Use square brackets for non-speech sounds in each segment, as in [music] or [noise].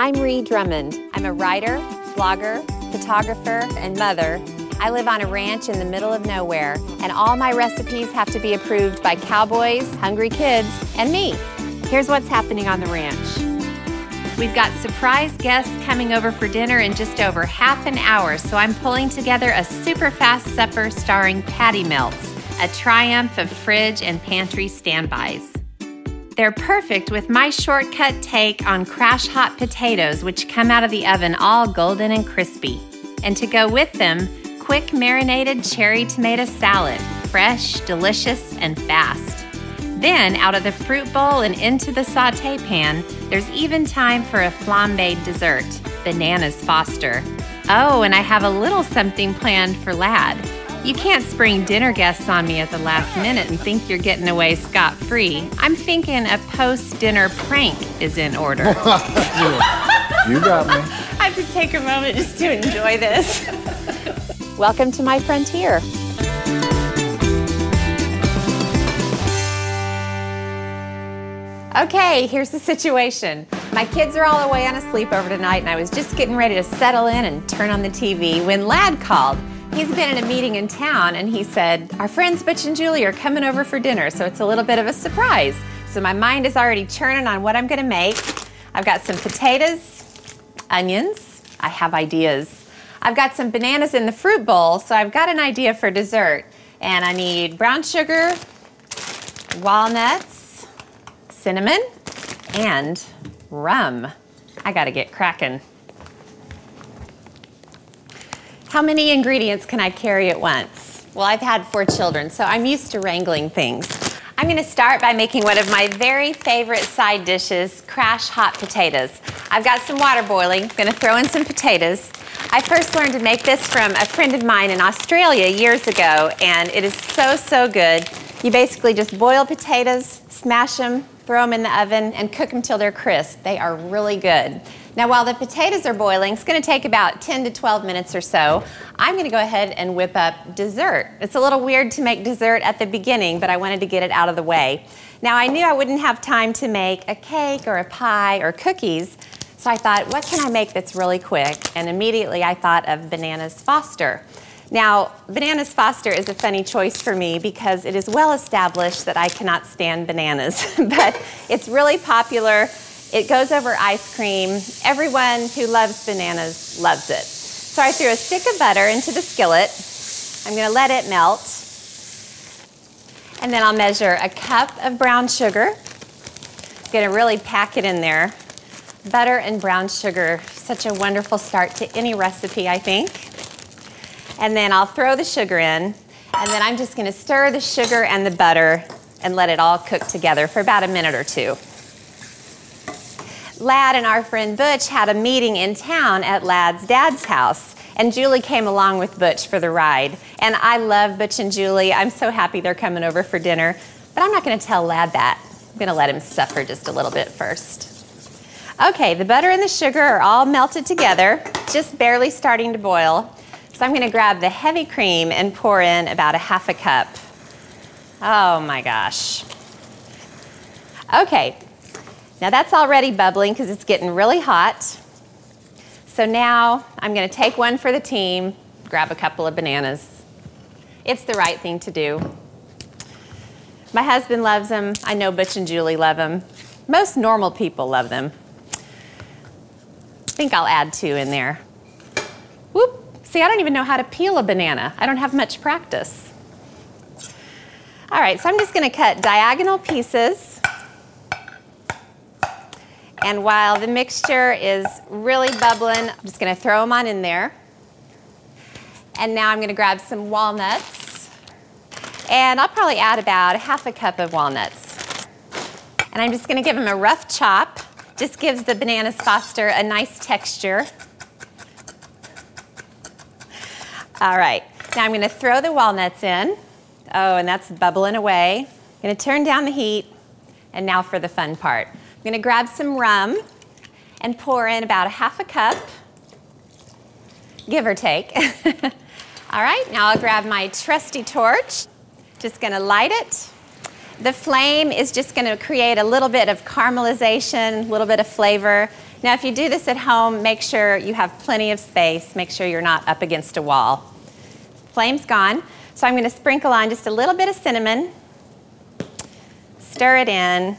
I'm Ree Drummond. I'm a writer, blogger, photographer, and mother. I live on a ranch in the middle of nowhere, and all my recipes have to be approved by cowboys, hungry kids, and me. Here's what's happening on the ranch. We've got surprise guests coming over for dinner in just over half an hour, so I'm pulling together a super fast supper starring patty melts, a triumph of fridge and pantry standbys. They're perfect with my shortcut take on crash hot potatoes, which come out of the oven all golden and crispy. And to go with them, quick marinated cherry tomato salad, fresh, delicious, and fast. Then, out of the fruit bowl and into the saute pan, there's even time for a flambéed dessert, bananas Foster. Oh, and I have a little something planned for Ladd. You can't spring dinner guests on me at the last minute and think you're getting away scot free. I'm thinking a post dinner prank is in order. [laughs] you got me. I have to take a moment just to enjoy this. Welcome to my frontier. Okay, here's the situation. My kids are all away on a sleepover tonight, and I was just getting ready to settle in and turn on the TV when Ladd called. He's been in a meeting in town, and he said, Our friends Butch and Julie are coming over for dinner, so it's a little bit of a surprise. So my mind is already churning on what I'm gonna make. I've got some potatoes, onions, I have ideas. I've got some bananas in the fruit bowl, so I've got an idea for dessert. And I need brown sugar, walnuts, cinnamon, and rum. I gotta get cracking. How many ingredients can I carry at once? Well, I've had four children, so I'm used to wrangling things. I'm gonna start by making one of my very favorite side dishes, crash hot potatoes. I've got some water boiling, gonna throw in some potatoes. I first learned to make this from a friend of mine in Australia years ago, and it is so, so good. You basically just boil potatoes, smash them, throw them in the oven, and cook them till they're crisp. They are really good. Now, while the potatoes are boiling, it's going to take about 10 to 12 minutes or so. I'm going to go ahead and whip up dessert. It's a little weird to make dessert at the beginning, but I wanted to get it out of the way. Now, I knew I wouldn't have time to make a cake or a pie or cookies, so I thought, what can I make that's really quick? And immediately I thought of Bananas Foster. Now, Bananas Foster is a funny choice for me because it is well established that I cannot stand bananas, [laughs] but it's really popular. It goes over ice cream. Everyone who loves bananas loves it. So I threw a stick of butter into the skillet. I'm going to let it melt. And then I'll measure a cup of brown sugar. I'm going to really pack it in there. Butter and brown sugar, such a wonderful start to any recipe, I think. And then I'll throw the sugar in, and then I'm just gonna stir the sugar and the butter and let it all cook together for about a minute or two. Ladd and our friend Butch had a meeting in town at Ladd's dad's house, and Julie came along with Butch for the ride. And I love Butch and Julie. I'm so happy they're coming over for dinner, but I'm not gonna tell Ladd that. I'm gonna let him suffer just a little bit first. Okay, the butter and the sugar are all melted together, just barely starting to boil. So I'm going to grab the heavy cream and pour in about a half a cup. Oh my gosh. Okay, now that's already bubbling because it's getting really hot. So now I'm going to take one for the team, grab a couple of bananas. It's the right thing to do. My husband loves them. I know Butch and Julie love them. Most normal people love them. I think I'll add two in there. Whoop. See, I don't even know how to peel a banana. I don't have much practice. All right, so I'm just gonna cut diagonal pieces. And while the mixture is really bubbling, I'm just gonna throw them on in there. And now I'm gonna grab some walnuts. And I'll probably add about half a cup of walnuts. And I'm just gonna give them a rough chop. Just gives the bananas foster a nice texture. All right, now I'm gonna throw the walnuts in. Oh, and that's bubbling away. I'm gonna turn down the heat, and now for the fun part. I'm gonna grab some rum and pour in about a half a cup, give or take. [laughs] All right, now I'll grab my trusty torch. Just gonna light it, The flame is just going to create a little bit of caramelization, a little bit of flavor. Now, if you do this at home, make sure you have plenty of space. Make sure you're not up against a wall. Flame's gone, so I'm going to sprinkle on just a little bit of cinnamon, stir it in.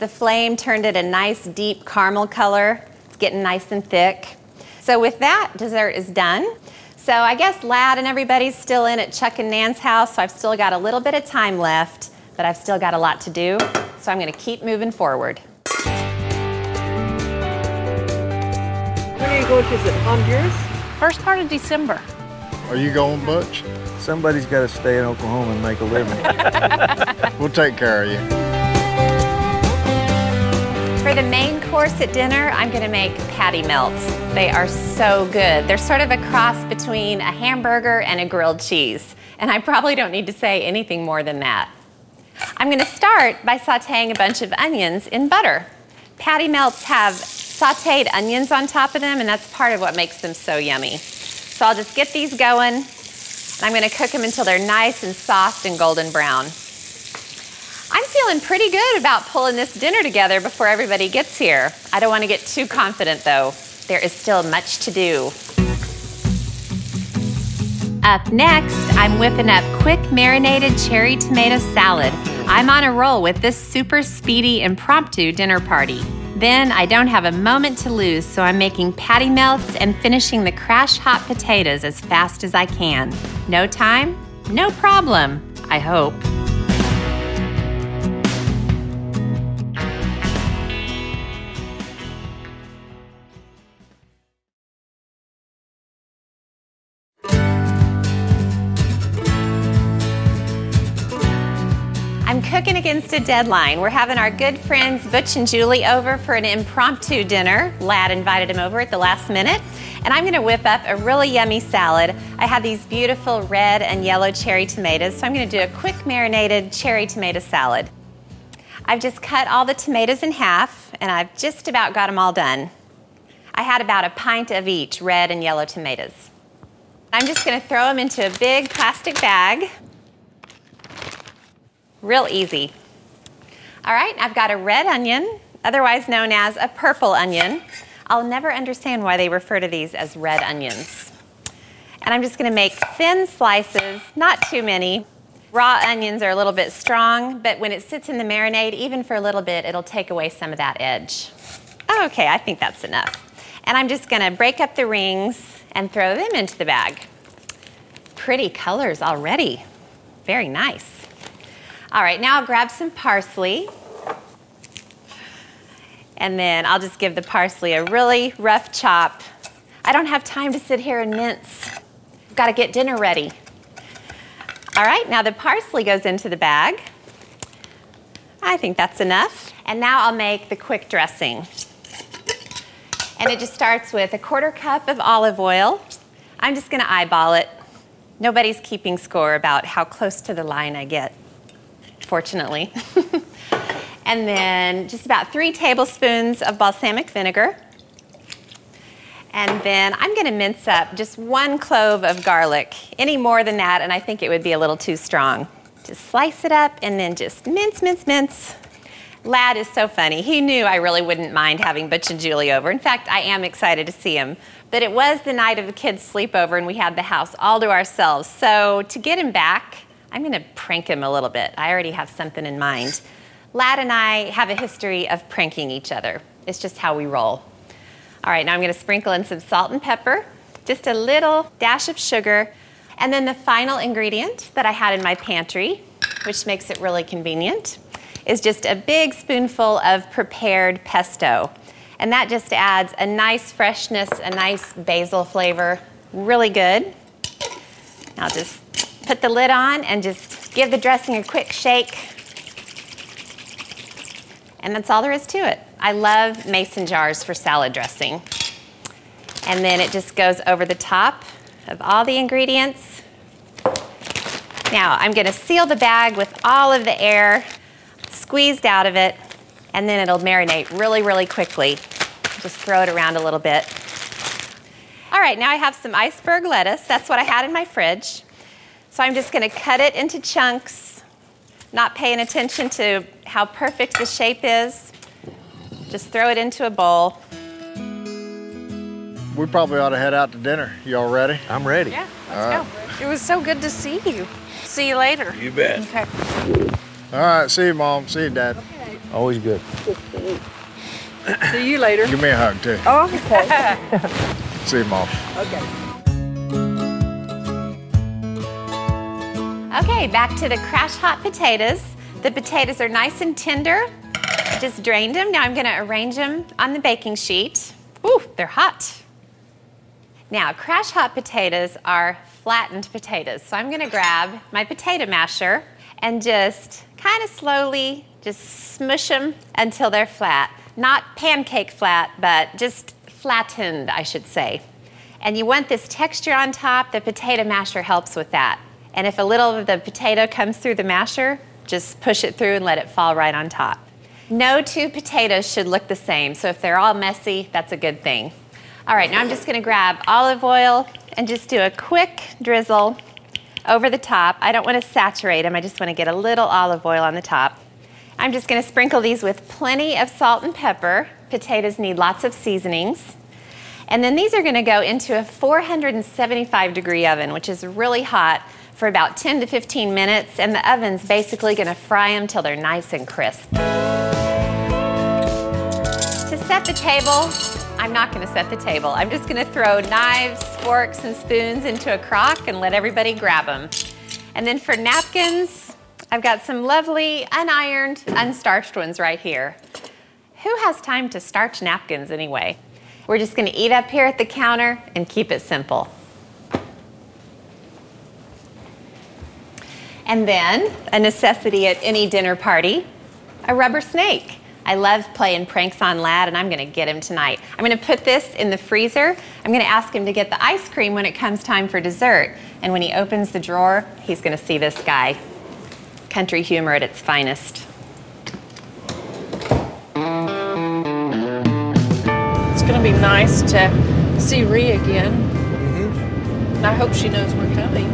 The flame turned it a nice deep caramel color. It's getting nice and thick. So with that, dessert is done. So I guess Ladd and everybody's still in at Chuck and Nan's house, so I've still got a little bit of time left, but I've still got a lot to do. So I'm going to keep moving forward. When are you going to visit Honduras? First part of December. Are you going, Butch? Somebody's got to stay in Oklahoma and make a living. [laughs] We'll take care of you. For the main course at dinner, I'm going to make patty melts. They are so good. They're sort of a cross between a hamburger and a grilled cheese. And I probably don't need to say anything more than that. I'm going to start by sauteing a bunch of onions in butter. Patty melts have sauteed onions on top of them, and that's part of what makes them so yummy. So I'll just get these going, and I'm going to cook them until they're nice and soft and golden brown. I'm feeling pretty good about pulling this dinner together before everybody gets here. I don't want to get too confident though. There is still much to do. Up next, I'm whipping up quick marinated cherry tomato salad. I'm on a roll with this super speedy impromptu dinner party. Then I don't have a moment to lose, so I'm making patty melts and finishing the crash hot potatoes as fast as I can. No time? No problem, I hope. I'm a deadline. We're having our good friends Butch and Julie over for an impromptu dinner. Ladd invited him over at the last minute. And I'm gonna whip up a really yummy salad. I have these beautiful red and yellow cherry tomatoes, so I'm gonna do a quick marinated cherry tomato salad. I've just cut all the tomatoes in half, and I've just about got them all done. I had about a pint of each red and yellow tomatoes. I'm just gonna throw them into a big plastic bag. Real easy. All right, I've got a red onion, otherwise known as a purple onion. I'll never understand why they refer to these as red onions. And I'm just gonna make thin slices, not too many. Raw onions are a little bit strong, but when it sits in the marinade, even for a little bit, it'll take away some of that edge. Okay, I think that's enough. And I'm just gonna break up the rings and throw them into the bag. Pretty colors already. Very nice. All right, now I'll grab some parsley. And then I'll just give the parsley a really rough chop. I don't have time to sit here and mince. Got to get dinner ready. All right, now the parsley goes into the bag. I think that's enough. And now I'll make the quick dressing. And it just starts with a quarter cup of olive oil. I'm just going to eyeball it. Nobody's keeping score about how close to the line I get fortunately. [laughs] and then just about three tablespoons of balsamic vinegar. And then I'm going to mince up just one clove of garlic. Any more than that, and I think it would be a little too strong. Just slice it up and then just mince, mince, mince. Ladd is so funny. He knew I really wouldn't mind having Butch and Julie over. In fact, I am excited to see him. But it was the night of the kids' sleepover, and we had the house all to ourselves. So to get him back, I'm going to prank him a little bit. I already have something in mind. Ladd and I have a history of pranking each other. It's just how we roll. All right, now I'm going to sprinkle in some salt and pepper, just a little dash of sugar, and then the final ingredient that I had in my pantry, which makes it really convenient, is just a big spoonful of prepared pesto. And that just adds a nice freshness, a nice basil flavor. Really good. I'll just put the lid on and just give the dressing a quick shake. And that's all there is to it. I love mason jars for salad dressing. And then it just goes over the top of all the ingredients. Now I'm gonna seal the bag with all of the air squeezed out of it, and then it'll marinate really, really quickly. Just throw it around a little bit. All right, now I have some iceberg lettuce. That's what I had in my fridge. So I'm just gonna cut it into chunks, not paying attention to how perfect the shape is. Just throw it into a bowl. We probably ought to head out to dinner. Y'all ready? I'm ready. Yeah, let's go. It was so good to see you. See you later. You bet. Okay. All right, see you, Mom. See you, Dad. Always good. See you later. Give me a hug, too. Oh, okay. [laughs] See you, Mom. okay. Okay, back to the crash hot potatoes. The potatoes are nice and tender. Just drained them. Now I'm going to arrange them on the baking sheet. Ooh, they're hot. Now, crash hot potatoes are flattened potatoes. So I'm going to grab my potato masher and just kind of slowly just smush them until they're flat. Not pancake flat, but just flattened, I should say. And you want this texture on top, the potato masher helps with that. And if a little of the potato comes through the masher, just push it through and let it fall right on top. No two potatoes should look the same, so if they're all messy, that's a good thing. All right, now I'm just gonna grab olive oil and just do a quick drizzle over the top. I don't wanna saturate them, I just wanna get a little olive oil on the top. I'm just gonna sprinkle these with plenty of salt and pepper. Potatoes need lots of seasonings. And then these are gonna go into a 475 degree oven, which is really hot, for about 10 to 15 minutes. And the oven's basically gonna fry them till they're nice and crisp. To set the table, I'm not gonna set the table. I'm just gonna throw knives, forks, and spoons into a crock and let everybody grab them. And then for napkins, I've got some lovely unironed, unstarched ones right here. Who has time to starch napkins anyway? We're just gonna eat up here at the counter and keep it simple. And then, a necessity at any dinner party, a rubber snake. I love playing pranks on Ladd, and I'm gonna get him tonight. I'm gonna put this in the freezer. I'm gonna ask him to get the ice cream when it comes time for dessert. And when he opens the drawer, he's gonna see this guy. Country humor at its finest. It's gonna be nice to see Ree again. Mm-hmm. And I hope she knows we're coming.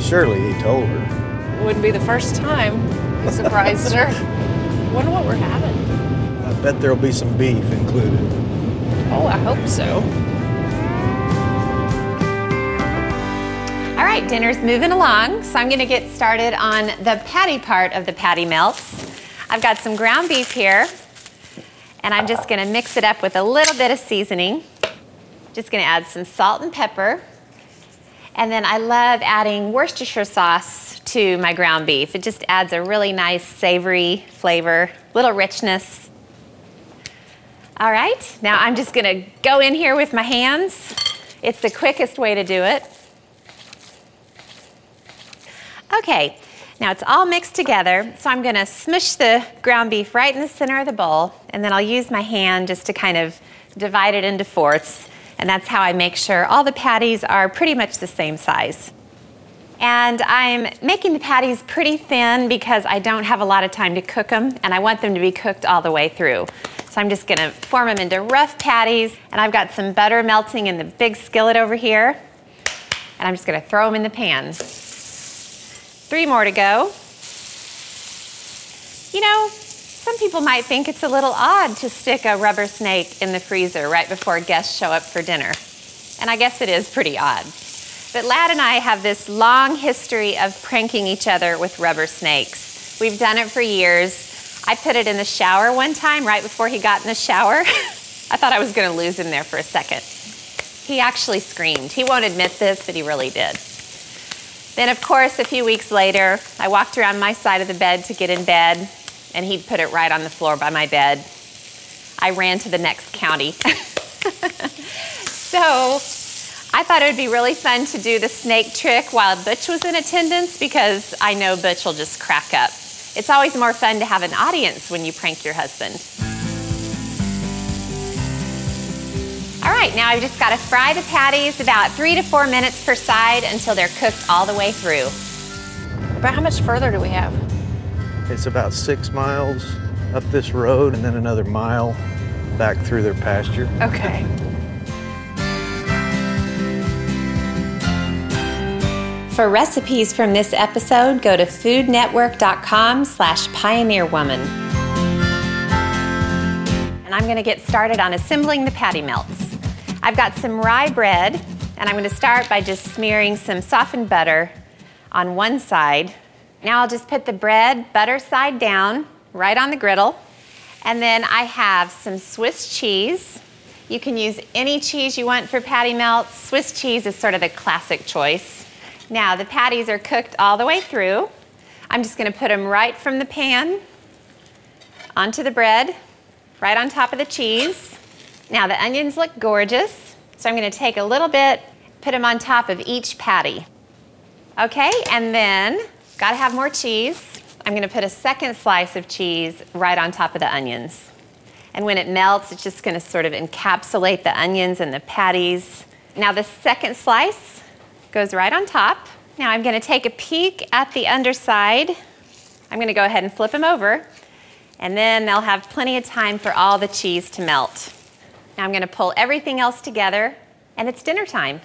Surely he told her. It wouldn't be the first time we surprised her. [laughs] Wonder what we're having. I bet there'll be some beef included. Oh, I hope so. All right, dinner's moving along, so I'm gonna get started on the patty part of the patty melts. I've got some ground beef here, and I'm just gonna mix it up with a little bit of seasoning. Just gonna add some salt and pepper. And then I love adding Worcestershire sauce to my ground beef. It just adds a really nice savory flavor, little richness. All right, now I'm just gonna go in here with my hands. It's the quickest way to do it. Okay, now it's all mixed together, so I'm gonna smush the ground beef right in the center of the bowl, and then I'll use my hand just to kind of divide it into fourths, and that's how I make sure all the patties are pretty much the same size. And I'm making the patties pretty thin because I don't have a lot of time to cook them, and I want them to be cooked all the way through. So I'm just gonna form them into rough patties, and I've got some butter melting in the big skillet over here, and I'm just gonna throw them in the pan. Three more to go. You know, some people might think it's a little odd to stick a rubber snake in the freezer right before guests show up for dinner. And I guess it is pretty odd. But Ladd and I have this long history of pranking each other with rubber snakes. We've done it for years. I put it in the shower one time right before he got in the shower. [laughs] I thought I was going to lose him there for a second. He actually screamed. He won't admit this, but he really did. Then, of course, a few weeks later, I walked around my side of the bed to get in bed, and he'd put it right on the floor by my bed. I ran to the next county. so I thought it would be really fun to do the snake trick while Butch was in attendance because I know Butch will just crack up. It's always more fun to have an audience when you prank your husband. All right, now I've just got to fry the patties about three to four minutes per side until they're cooked all the way through. About how much further do we have? It's about six miles up this road and then another mile back through their pasture. Okay. For recipes from this episode, go to foodnetwork.com slash pioneerwoman. And I'm going to get started on assembling the patty melts. I've got some rye bread, and I'm going to start by just smearing some softened butter on one side. Now I'll just put the bread butter side down right on the griddle. And then I have some Swiss cheese. You can use any cheese you want for patty melts. Swiss cheese is sort of the classic choice. Now the patties are cooked all the way through. I'm just going to put them right from the pan onto the bread, right on top of the cheese. Now the onions look gorgeous, so I'm going to take a little bit, put them on top of each patty. Okay, and then got to have more cheese. I'm to put a second slice of cheese right on top of the onions. And when it melts, it's just to sort of encapsulate the onions and the patties. Now the second slice goes right on top. Now I'm to take a peek at the underside. I'm to go ahead and flip them over, and then they'll have plenty of time for all the cheese to melt. Now I'm to pull everything else together, and it's dinner time.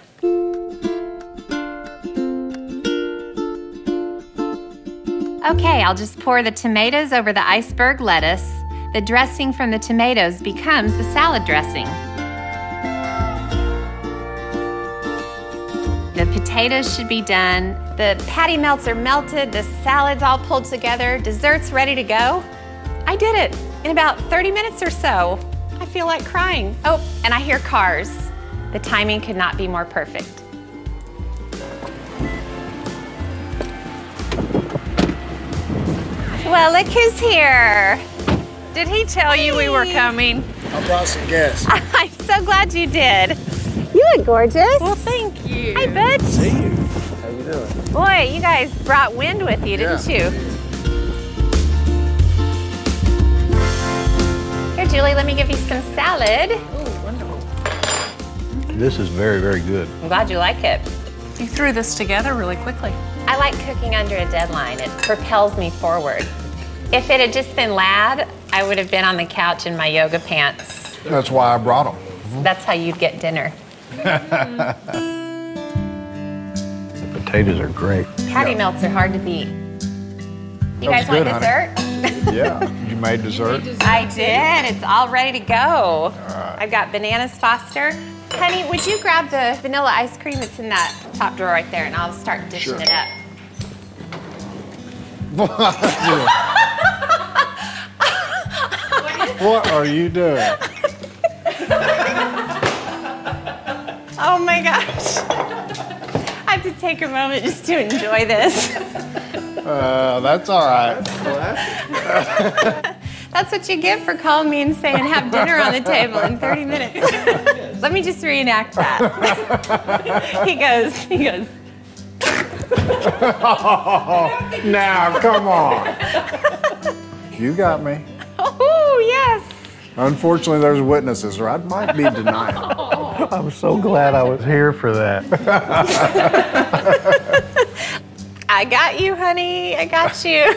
Okay, I'll just pour the tomatoes over the iceberg lettuce. The dressing from the tomatoes becomes the salad dressing. The potatoes should be done. The patty melts are melted. The salad's all pulled together. Dessert's ready to go. I did it in about 30 minutes or so. I feel like crying. Oh, and I hear cars. The timing could not be more perfect. Well, look who's here. Did he tell you we were coming? I brought some guests. [laughs] I'm so glad you did. You look gorgeous. Well, thank you. Hi, Butch. See you. How are you doing? Boy, you guys brought wind with you, didn't Yeah. you? Here, Julie, let me give you some salad. Oh, wonderful. This is very, very good. I'm glad you like it. You threw this together really quickly. I like cooking under a deadline. It propels me forward. If it had just been Ladd, I would have been on the couch in my yoga pants. That's why I brought them. That's how you'd get dinner. The potatoes are great. Patty melts are hard to beat. You That guys was want good, honey. dessert? [laughs] Yeah. You made dessert? I did. It's all ready to go. I've got bananas Foster. Honey, would you grab the vanilla ice cream? It's in that top drawer right there, and I'll start dishing Sure. it up. What are you doing? Oh my gosh. I have to take a moment just to enjoy this. Uh, that's all right. That's what you get for calling me and saying have dinner on the table in 30 minutes. [laughs] Let me just reenact that. [laughs] he goes, he goes, [laughs] Now, come on. You got me. oh, yes. Unfortunately, there's witnesses, or I might be denied. [laughs] I'm so glad I was here for that. [laughs] I got you, honey. I got you.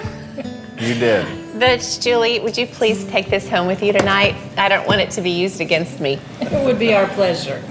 You did. Butch, Julie, would you please take this home with you tonight? I don't want it to be used against me. It would be our pleasure.